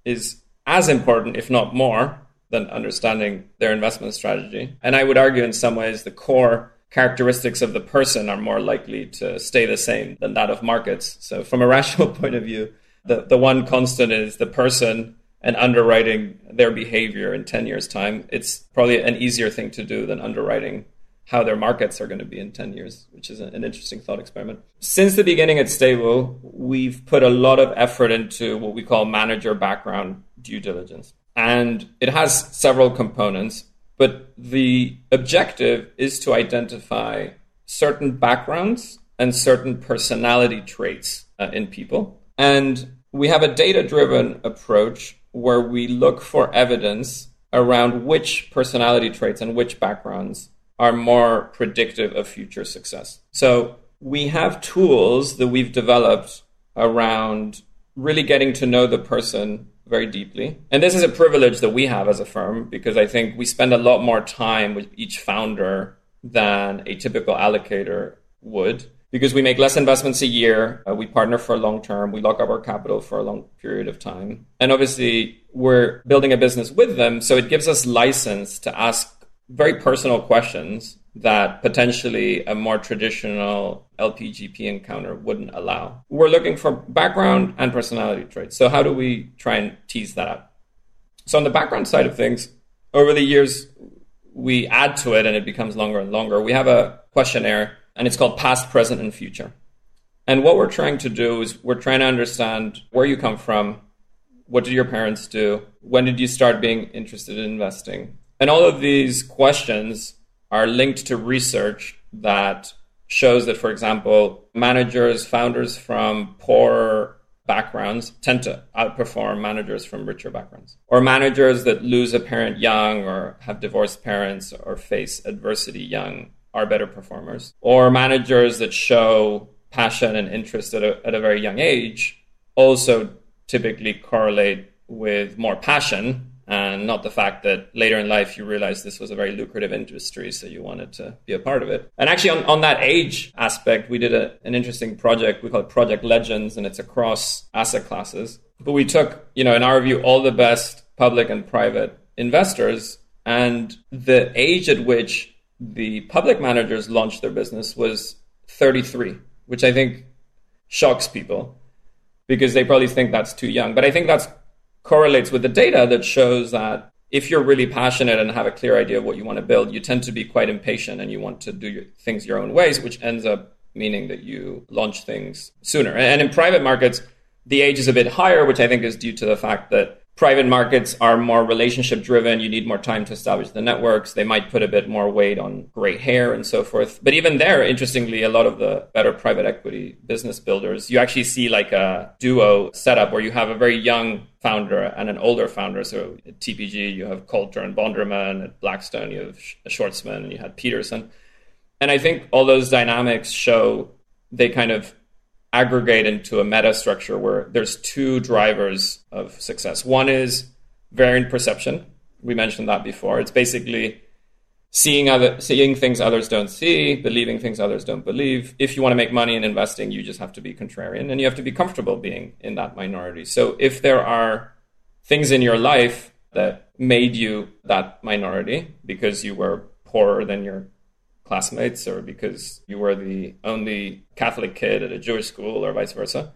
is as important, if not more, than understanding their investment strategy. And I would argue, in some ways, the core characteristics of the person are more likely to stay the same than that of markets. So, from a rational point of view, the, the one constant is the person and underwriting their behavior in 10 years' time. It's probably an easier thing to do than underwriting how their markets are going to be in 10 years, which is an interesting thought experiment. Since the beginning at Stable, we've put a lot of effort into what we call manager background due diligence. And it has several components. But the objective is to identify certain backgrounds and certain personality traits uh, in people. And we have a data driven approach where we look for evidence around which personality traits and which backgrounds are more predictive of future success. So we have tools that we've developed around really getting to know the person very deeply. And this is a privilege that we have as a firm because I think we spend a lot more time with each founder than a typical allocator would because we make less investments a year. Uh, we partner for a long term. We lock up our capital for a long period of time. And obviously, we're building a business with them. So it gives us license to ask very personal questions that potentially a more traditional LPGP encounter wouldn't allow. We're looking for background and personality traits. So, how do we try and tease that out? So, on the background side of things, over the years, we add to it and it becomes longer and longer. We have a questionnaire and it's called Past, Present, and Future. And what we're trying to do is we're trying to understand where you come from, what did your parents do, when did you start being interested in investing? And all of these questions are linked to research that shows that, for example, managers, founders from poor backgrounds tend to outperform managers from richer backgrounds. Or managers that lose a parent young or have divorced parents or face adversity young are better performers. Or managers that show passion and interest at a, at a very young age also typically correlate with more passion and not the fact that later in life you realized this was a very lucrative industry, so you wanted to be a part of it. And actually, on, on that age aspect, we did a, an interesting project. We call it Project Legends, and it's across asset classes. But we took, you know, in our view, all the best public and private investors, and the age at which the public managers launched their business was 33, which I think shocks people because they probably think that's too young. But I think that's correlates with the data that shows that if you're really passionate and have a clear idea of what you want to build, you tend to be quite impatient and you want to do your, things your own ways, which ends up meaning that you launch things sooner. And in private markets, the age is a bit higher, which I think is due to the fact that private markets are more relationship driven. You need more time to establish the networks. They might put a bit more weight on gray hair and so forth. But even there, interestingly, a lot of the better private equity business builders, you actually see like a duo setup where you have a very young founder and an older founder. So at TPG, you have Coulter and Bonderman. At Blackstone, you have Schwarzman and you had Peterson. And I think all those dynamics show they kind of aggregate into a meta structure where there's two drivers of success. One is variant perception. We mentioned that before. It's basically seeing other seeing things others don't see, believing things others don't believe. If you want to make money in investing, you just have to be contrarian and you have to be comfortable being in that minority. So if there are things in your life that made you that minority because you were poorer than your classmates or because you were the only Catholic kid at a Jewish school or vice versa.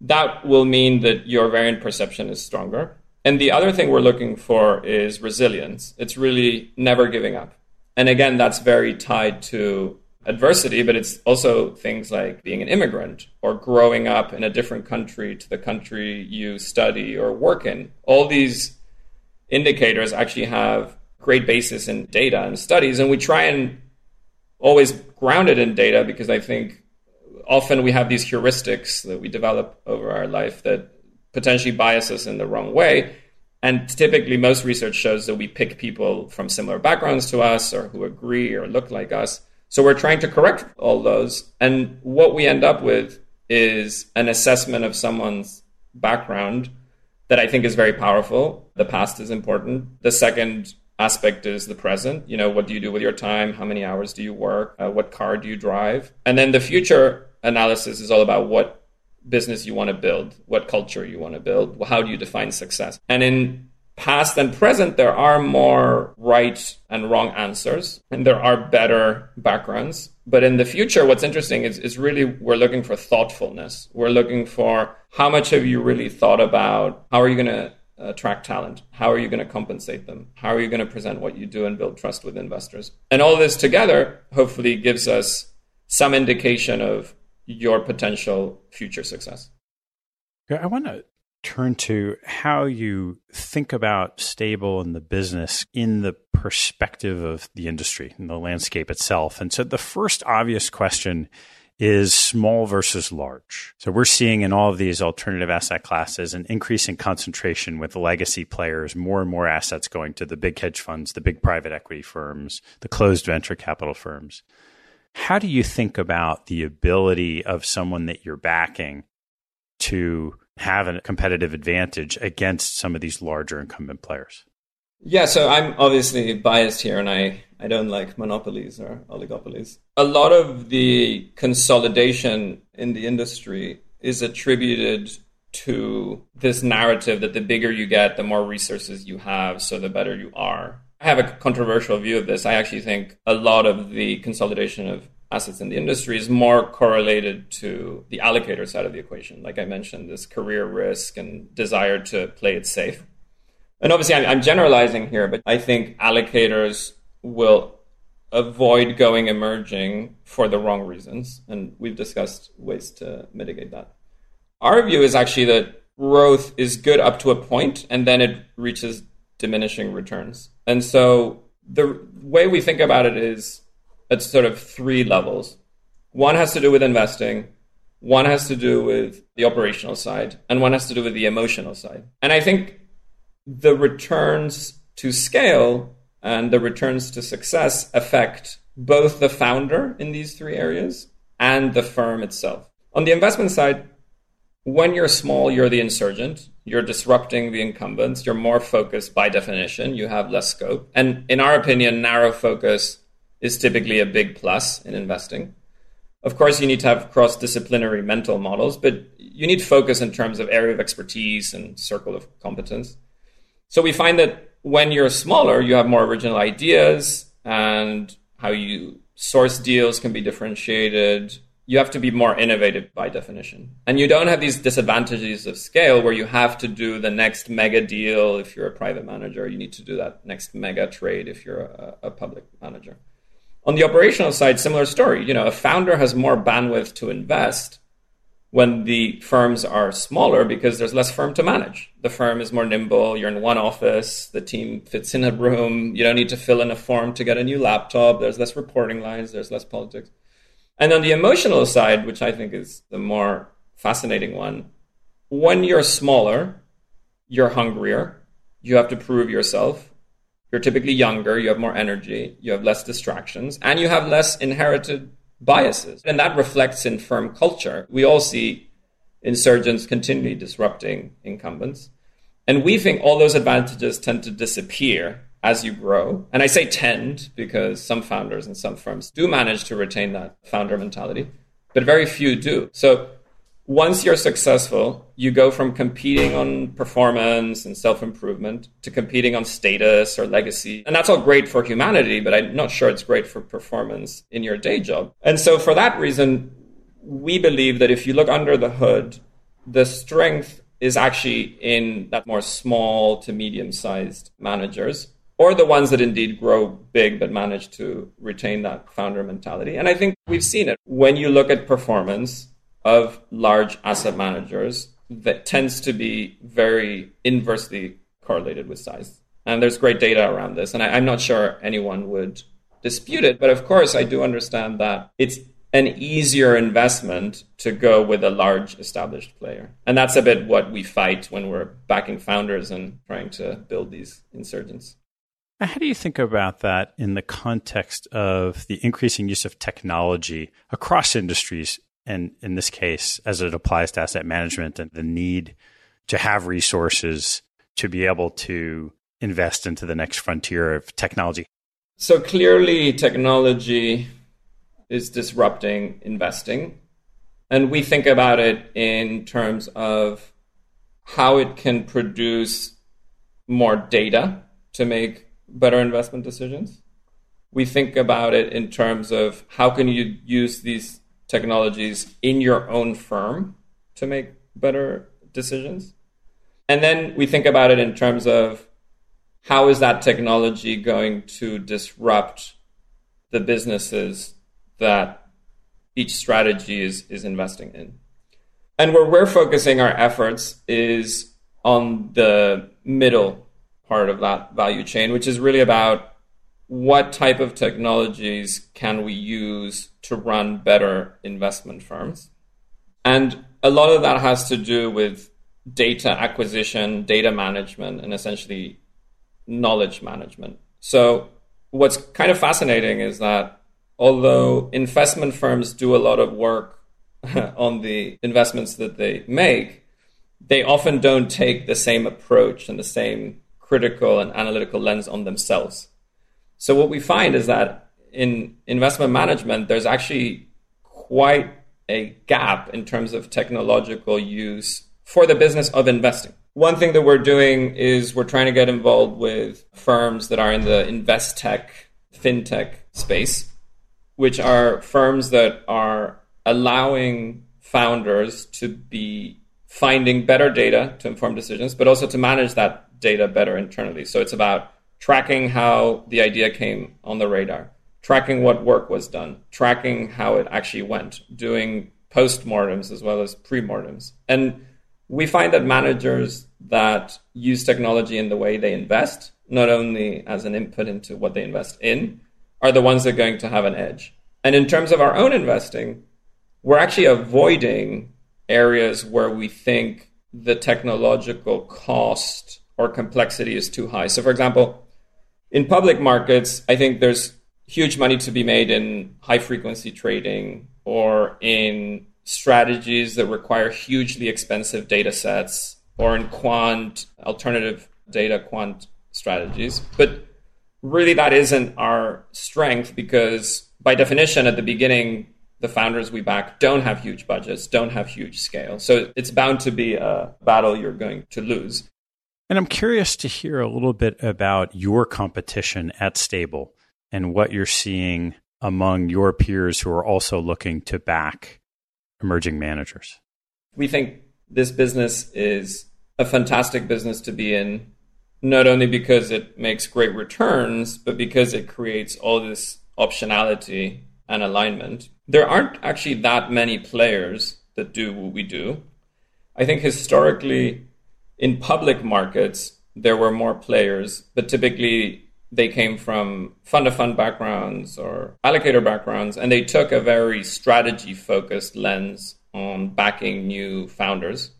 That will mean that your variant perception is stronger. And the other thing we're looking for is resilience. It's really never giving up. And again, that's very tied to adversity, but it's also things like being an immigrant or growing up in a different country to the country you study or work in. All these indicators actually have great basis in data and studies, and we try and always grounded in data because I think often we have these heuristics that we develop over our life that potentially bias us in the wrong way. And typically, most research shows that we pick people from similar backgrounds to us or who agree or look like us. So we're trying to correct all those. And what we end up with is an assessment of someone's background that I think is very powerful. The past is important. The second aspect is the present. You know, what do you do with your time? How many hours do you work? Uh, what car do you drive? And then the future analysis is all about what business you want to build, what culture you want to build, how do you define success? And in past and present, there are more right and wrong answers, and there are better backgrounds. But in the future, what's interesting is, is really we're looking for thoughtfulness. We're looking for how much have you really thought about how are you going to Uh, attract talent? How are you going to compensate them? How are you going to present what you do and build trust with investors? And all this together hopefully gives us some indication of your potential future success. I want to turn to how you think about stable and the business in the perspective of the industry and the landscape itself. And so the first obvious question is small versus large. So we're seeing in all of these alternative asset classes an increasing concentration with legacy players, more and more assets going to the big hedge funds, the big private equity firms, the closed venture capital firms. How do you think about the ability of someone that you're backing to have a competitive advantage against some of these larger incumbent players? Yeah, so I'm obviously biased here and I, I don't like monopolies or oligopolies. A lot of the consolidation in the industry is attributed to this narrative that the bigger you get, the more resources you have, so the better you are. I have a controversial view of this. I actually think a lot of the consolidation of assets in the industry is more correlated to the allocator side of the equation. Like I mentioned, this career risk and desire to play it safe. And obviously, I'm, generalizing here, but I think allocators will avoid going emerging for the wrong reasons. And we've discussed ways to mitigate that. Our view is actually that growth is good up to a point and then it reaches diminishing returns. And so the way we think about it is at sort of three levels. One has to do with investing, one has to do with the operational side, and one has to do with the emotional side. And I think the returns to scale and the returns to success affect both the founder in these three areas and the firm itself. On the investment side, when you're small, you're the insurgent. You're disrupting the incumbents. You're more focused by definition. You have less scope. And in our opinion, narrow focus is typically a big plus in investing. Of course, you need to have cross disciplinary mental models, but you need focus in terms of area of expertise and circle of competence. So we find that when you're smaller, you have more original ideas and how you source deals can be differentiated. You have to be more innovative by definition. And you don't have these disadvantages of scale where you have to do the next mega deal if you're a private manager. You need to do that next mega trade if you're a, a public manager. On the operational side, similar story. You know, a founder has more bandwidth to invest when the firms are smaller because there's less firm to manage. The firm is more nimble. You're in one office. The team fits in a room. You don't need to fill in a form to get a new laptop. There's less reporting lines. There's less politics. And on the emotional side, which I think is the more fascinating one, when you're smaller, you're hungrier. You have to prove yourself. You're typically younger, you have more energy, you have less distractions, and you have less inherited biases. And that reflects in firm culture. We all see insurgents continually disrupting incumbents. And we think all those advantages tend to disappear as you grow. And I say tend because some founders and some firms do manage to retain that founder mentality, but very few do. So once you're successful, you go from competing on performance and self improvement to competing on status or legacy. And that's all great for humanity, but I'm not sure it's great for performance in your day job. And so, for that reason, we believe that if you look under the hood, the strength is actually in that more small to medium sized managers or the ones that indeed grow big but manage to retain that founder mentality. And I think we've seen it. When you look at performance of large asset managers, that tends to be very inversely correlated with size. And there's great data around this. And I, am not sure anyone would dispute it. But of course, I do understand that it's an easier investment to go with a large established player. And that's a bit what we fight when we're backing founders and trying to build these insurgents. How do you think about that in the context of the increasing use of technology across industries? And in this case, as it applies to asset management and the need to have resources to be able to invest into the next frontier of technology? So clearly, technology is disrupting investing. And we think about it in terms of how it can produce more data to make better investment decisions. We think about it in terms of how can you use these technologies in your own firm to make better decisions. And then we think about it in terms of how is that technology going to disrupt the businesses that each strategy is, is investing in. And where we're focusing our efforts is on the middle part of that value chain, which is really about what type of technologies can we use to run better investment firms. And a lot of that has to do with data acquisition, data management, and essentially knowledge management. So, what's kind of fascinating is that although investment firms do a lot of work on the investments that they make, they often don't take the same approach and the same critical and analytical lens on themselves. So what we find is that in investment management, there's actually quite a gap in terms of technological use for the business of investing. One thing that we're doing is we're trying to get involved with firms that are in the invest tech, fintech space, which are firms that are allowing founders to be finding better data to inform decisions, but also to manage that data better internally. So it's about tracking how the idea came on the radar, tracking what work was done, tracking how it actually went, doing post-mortems as well as pre-mortems. And we find that managers that use technology in the way they invest, not only as an input into what they invest in, are the ones that are going to have an edge. And in terms of our own investing, we're actually avoiding areas where we think the technological cost or complexity is too high. So, for example, in public markets, I think there's huge money to be made in high frequency trading or in strategies that require hugely expensive data sets or in quant alternative data quant strategies. But really, that isn't our strength because, by definition, at the beginning, the founders we back don't have huge budgets, don't have huge scale. So it's bound to be a battle you're going to lose. And I'm curious to hear a little bit about your competition at Stable and what you're seeing among your peers who are also looking to back emerging managers. We think this business is a fantastic business to be in, not only because it makes great returns, but because it creates all this optionality and alignment. There aren't actually that many players that do what we do. I think historically, in public markets, there were more players, but typically they came from fund of fund backgrounds or allocator backgrounds, and they took a very strategy focused lens on backing new founders.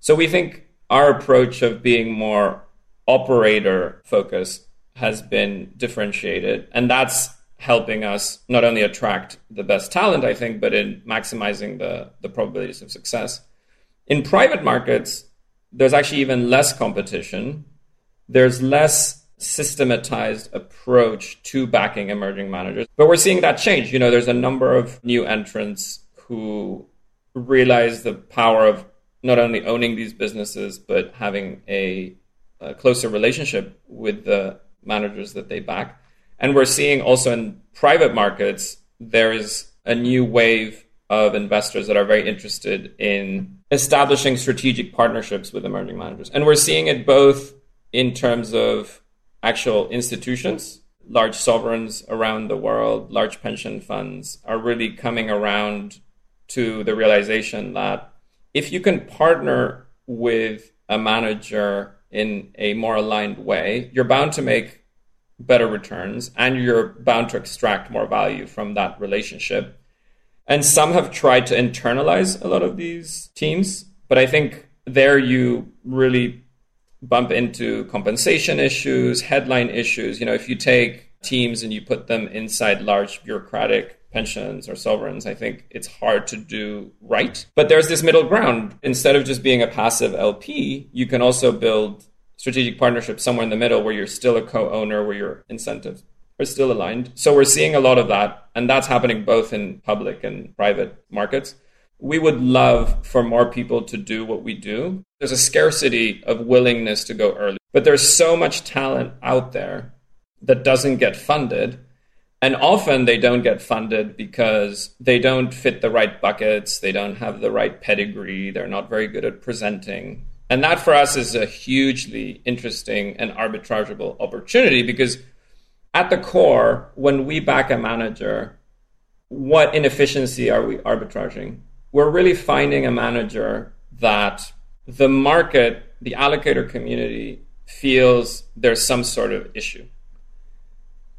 So we think our approach of being more operator focused has been differentiated, and that's helping us not only attract the best talent, I think, but in maximizing the, the probabilities of success. In private markets, there's actually even less competition. There's less systematized approach to backing emerging managers. But we're seeing that change. You know, there's a number of new entrants who realize the power of not only owning these businesses, but having a, a closer relationship with the managers that they back. And we're seeing also in private markets, there is a new wave of investors that are very interested in establishing strategic partnerships with emerging managers. And we're seeing it both in terms of actual institutions, large sovereigns around the world, large pension funds are really coming around to the realization that if you can partner with a manager in a more aligned way, you're bound to make better returns and you're bound to extract more value from that relationship. And some have tried to internalize a lot of these teams, but I think there you really bump into compensation issues, headline issues. You know, if you take teams and you put them inside large bureaucratic pensions or sovereigns, I think it's hard to do right. But there's this middle ground. Instead of just being a passive LP, you can also build strategic partnerships somewhere in the middle where you're still a co-owner, where your incentives are still aligned. So we're seeing a lot of that, and that's happening both in public and private markets. We would love for more people to do what we do. There's a scarcity of willingness to go early, but there's so much talent out there that doesn't get funded. And often they don't get funded because they don't fit the right buckets, they don't have the right pedigree, they're not very good at presenting. And that for us is a hugely interesting and arbitrageable opportunity because at the core, when we back a manager, what inefficiency are we arbitraging? We're really finding a manager that the market, the allocator community feels there's some sort of issue.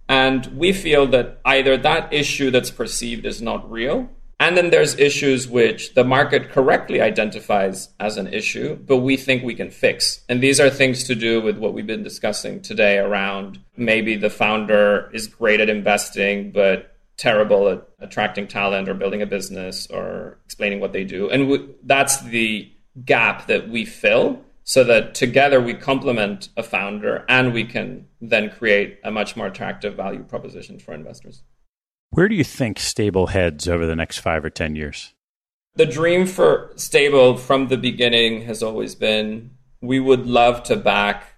And we feel that either that issue that's perceived is not real, and then there's issues which the market correctly identifies as an issue, but we think we can fix. And these are things to do with what we've been discussing today around maybe the founder is great at investing, but terrible at attracting talent or building a business or explaining what they do. And w- that's the gap that we fill so that together we complement a founder and we can then create a much more attractive value proposition for investors. Where do you think Stable heads over the next five or 10 years? The dream for Stable from the beginning has always been we would love to back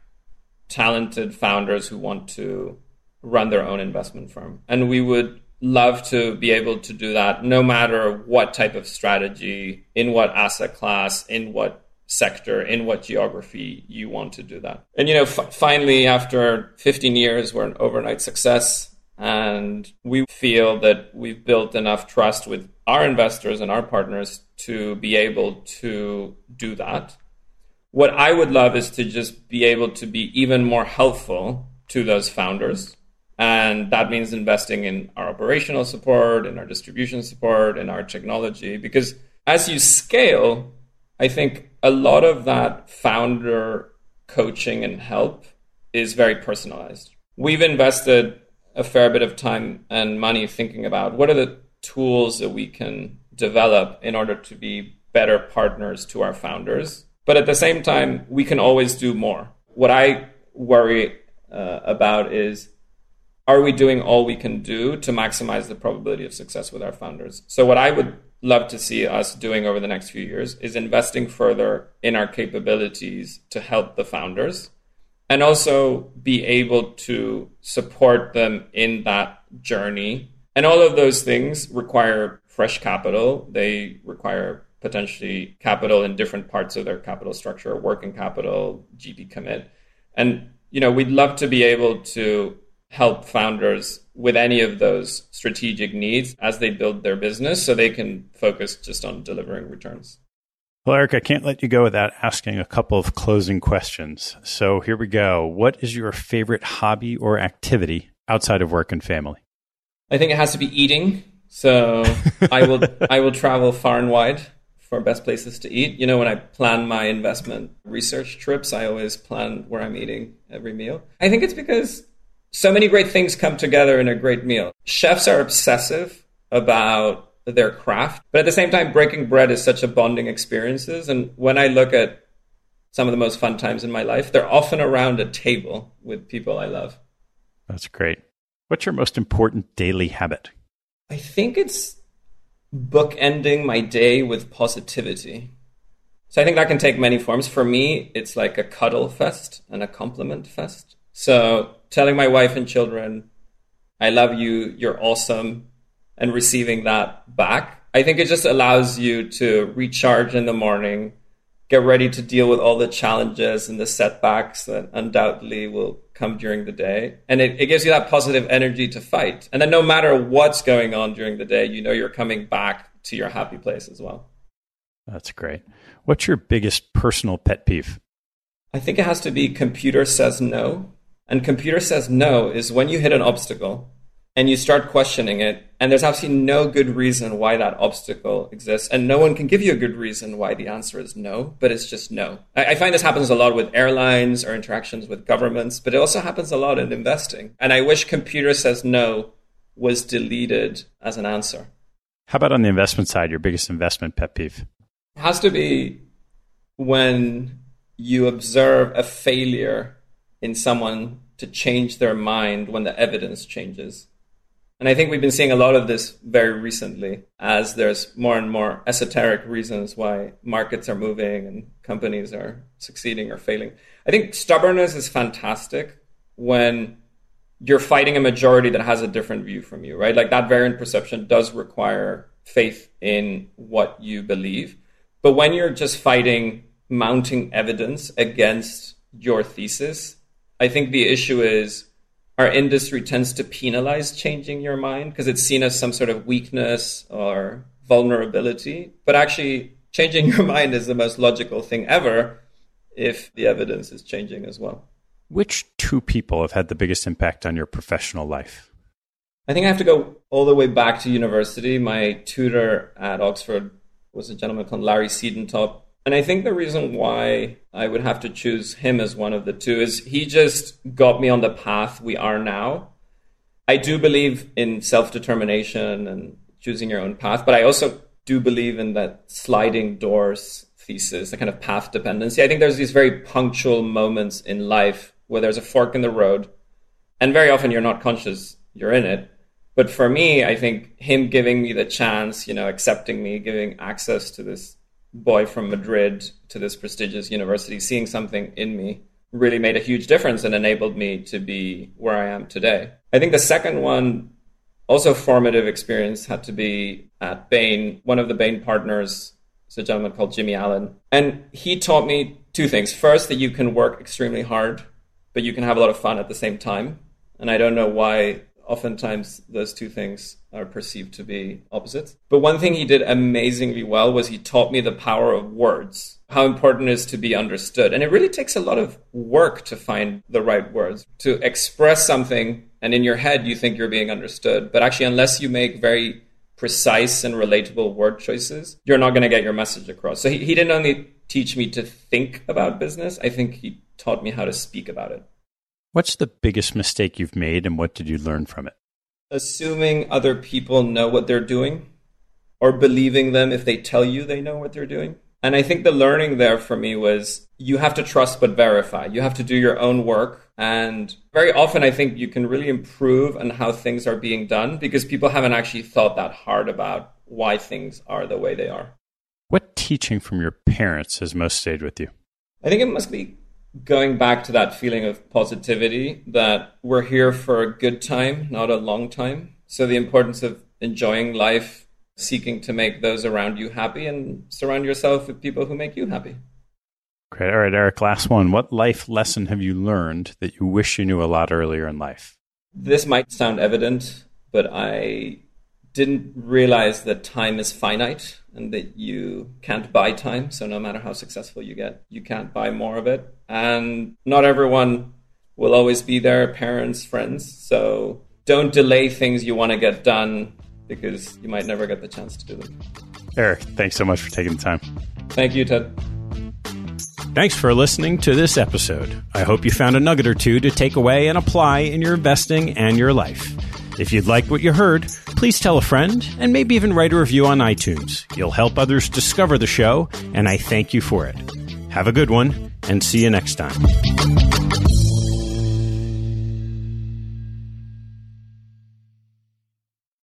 talented founders who want to run their own investment firm. And we would love to be able to do that no matter what type of strategy, in what asset class, in what sector, in what geography you want to do that. And, you know, f- finally, after 15 years, we're an overnight success. And we feel that we've built enough trust with our investors and our partners to be able to do that. What I would love is to just be able to be even more helpful to those founders. And that means investing in our operational support, in our distribution support, in our technology. Because as you scale, I think a lot of that founder coaching and help is very personalized. We've invested a fair bit of time and money thinking about what are the tools that we can develop in order to be better partners to our founders. But at the same time, we can always do more. What I worry uh, about is are we doing all we can do to maximize the probability of success with our founders? So, what I would love to see us doing over the next few years is investing further in our capabilities to help the founders and also be able to support them in that journey. And all of those things require fresh capital. They require potentially capital in different parts of their capital structure, working capital, GP commit. And you know, we'd love to be able to help founders with any of those strategic needs as they build their business so they can focus just on delivering returns. Well, Eric, I can't let you go without asking a couple of closing questions. So here we go. What is your favorite hobby or activity outside of work and family? I think it has to be eating. So I will I will travel far and wide for best places to eat. You know, when I plan my investment research trips, I always plan where I'm eating every meal. I think it's because so many great things come together in a great meal. Chefs are obsessive about their craft. But at the same time, breaking bread is such a bonding experiences. And when I look at some of the most fun times in my life, they're often around a table with people I love. That's great. What's your most important daily habit? I think it's bookending my day with positivity. So I think that can take many forms. For me, it's like a cuddle fest and a compliment fest. So telling my wife and children, I love you, you're awesome, and receiving that back, I think it just allows you to recharge in the morning, get ready to deal with all the challenges and the setbacks that undoubtedly will come during the day. And it, it gives you that positive energy to fight. And then no matter what's going on during the day, you know you're coming back to your happy place as well. That's great. What's your biggest personal pet peeve? I think it has to be computer says no. And computer says no is when you hit an obstacle and you start questioning it, and there's absolutely no good reason why that obstacle exists, and no one can give you a good reason why the answer is no, but it's just no. I, I find this happens a lot with airlines or interactions with governments, but it also happens a lot in investing. And I wish computer says no was deleted as an answer. How about on the investment side, your biggest investment pet peeve? It has to be when you observe a failure in someone to change their mind when the evidence changes. And I think we've been seeing a lot of this very recently as there's more and more esoteric reasons why markets are moving and companies are succeeding or failing. I think stubbornness is fantastic when you're fighting a majority that has a different view from you, right? Like that variant perception does require faith in what you believe. But when you're just fighting mounting evidence against your thesis, I think the issue is our industry tends to penalize changing your mind because it's seen as some sort of weakness or vulnerability. But actually, changing your mind is the most logical thing ever if the evidence is changing as well. Which two people have had the biggest impact on your professional life? I think I have to go all the way back to university. My tutor at Oxford was a gentleman called Larry Siedentop. And I think the reason why I would have to choose him as one of the two is he just got me on the path we are now. I do believe in self determination and choosing your own path, but I also do believe in that sliding doors thesis, the kind of path dependency. I think there's these very punctual moments in life where there's a fork in the road, and very often you're not conscious you're in it. But for me, I think him giving me the chance, you know, accepting me, giving access to this boy from Madrid to this prestigious university, seeing something in me really made a huge difference and enabled me to be where I am today. I think the second one, also formative experience, had to be at Bain. One of the Bain partners is a gentleman called Jimmy Allen. And he taught me two things. First, that you can work extremely hard, but you can have a lot of fun at the same time. And I don't know why oftentimes those two things are perceived to be opposites. But one thing he did amazingly well was he taught me the power of words, how important it is to be understood. And it really takes a lot of work to find the right words, to express something, and in your head you think you're being understood. But actually, unless you make very precise and relatable word choices, you're not going to get your message across. So he, he didn't only teach me to think about business, I think he taught me how to speak about it. What's the biggest mistake you've made and what did you learn from it? Assuming other people know what they're doing or believing them if they tell you they know what they're doing. And I think the learning there for me was you have to trust but verify. You have to do your own work. And very often, I think you can really improve on how things are being done because people haven't actually thought that hard about why things are the way they are. What teaching from your parents has most stayed with you? I think it must be going back to that feeling of positivity that we're here for a good time, not a long time. So the importance of enjoying life, seeking to make those around you happy, and surround yourself with people who make you happy. Great. All right, Eric, last one. What life lesson have you learned that you wish you knew a lot earlier in life? This might sound evident, but I didn't realize that time is finite and that you can't buy time. So no matter how successful you get, you can't buy more of it. And not everyone will always be there, parents, friends. So don't delay things you want to get done because you might never get the chance to do them. Eric, thanks so much for taking the time. Thank you, Ted. Thanks for listening to this episode. I hope you found a nugget or two to take away and apply in your investing and your life. If you'd like what you heard, please tell a friend and maybe even write a review on iTunes. You'll help others discover the show, and I thank you for it. Have a good one, and see you next time.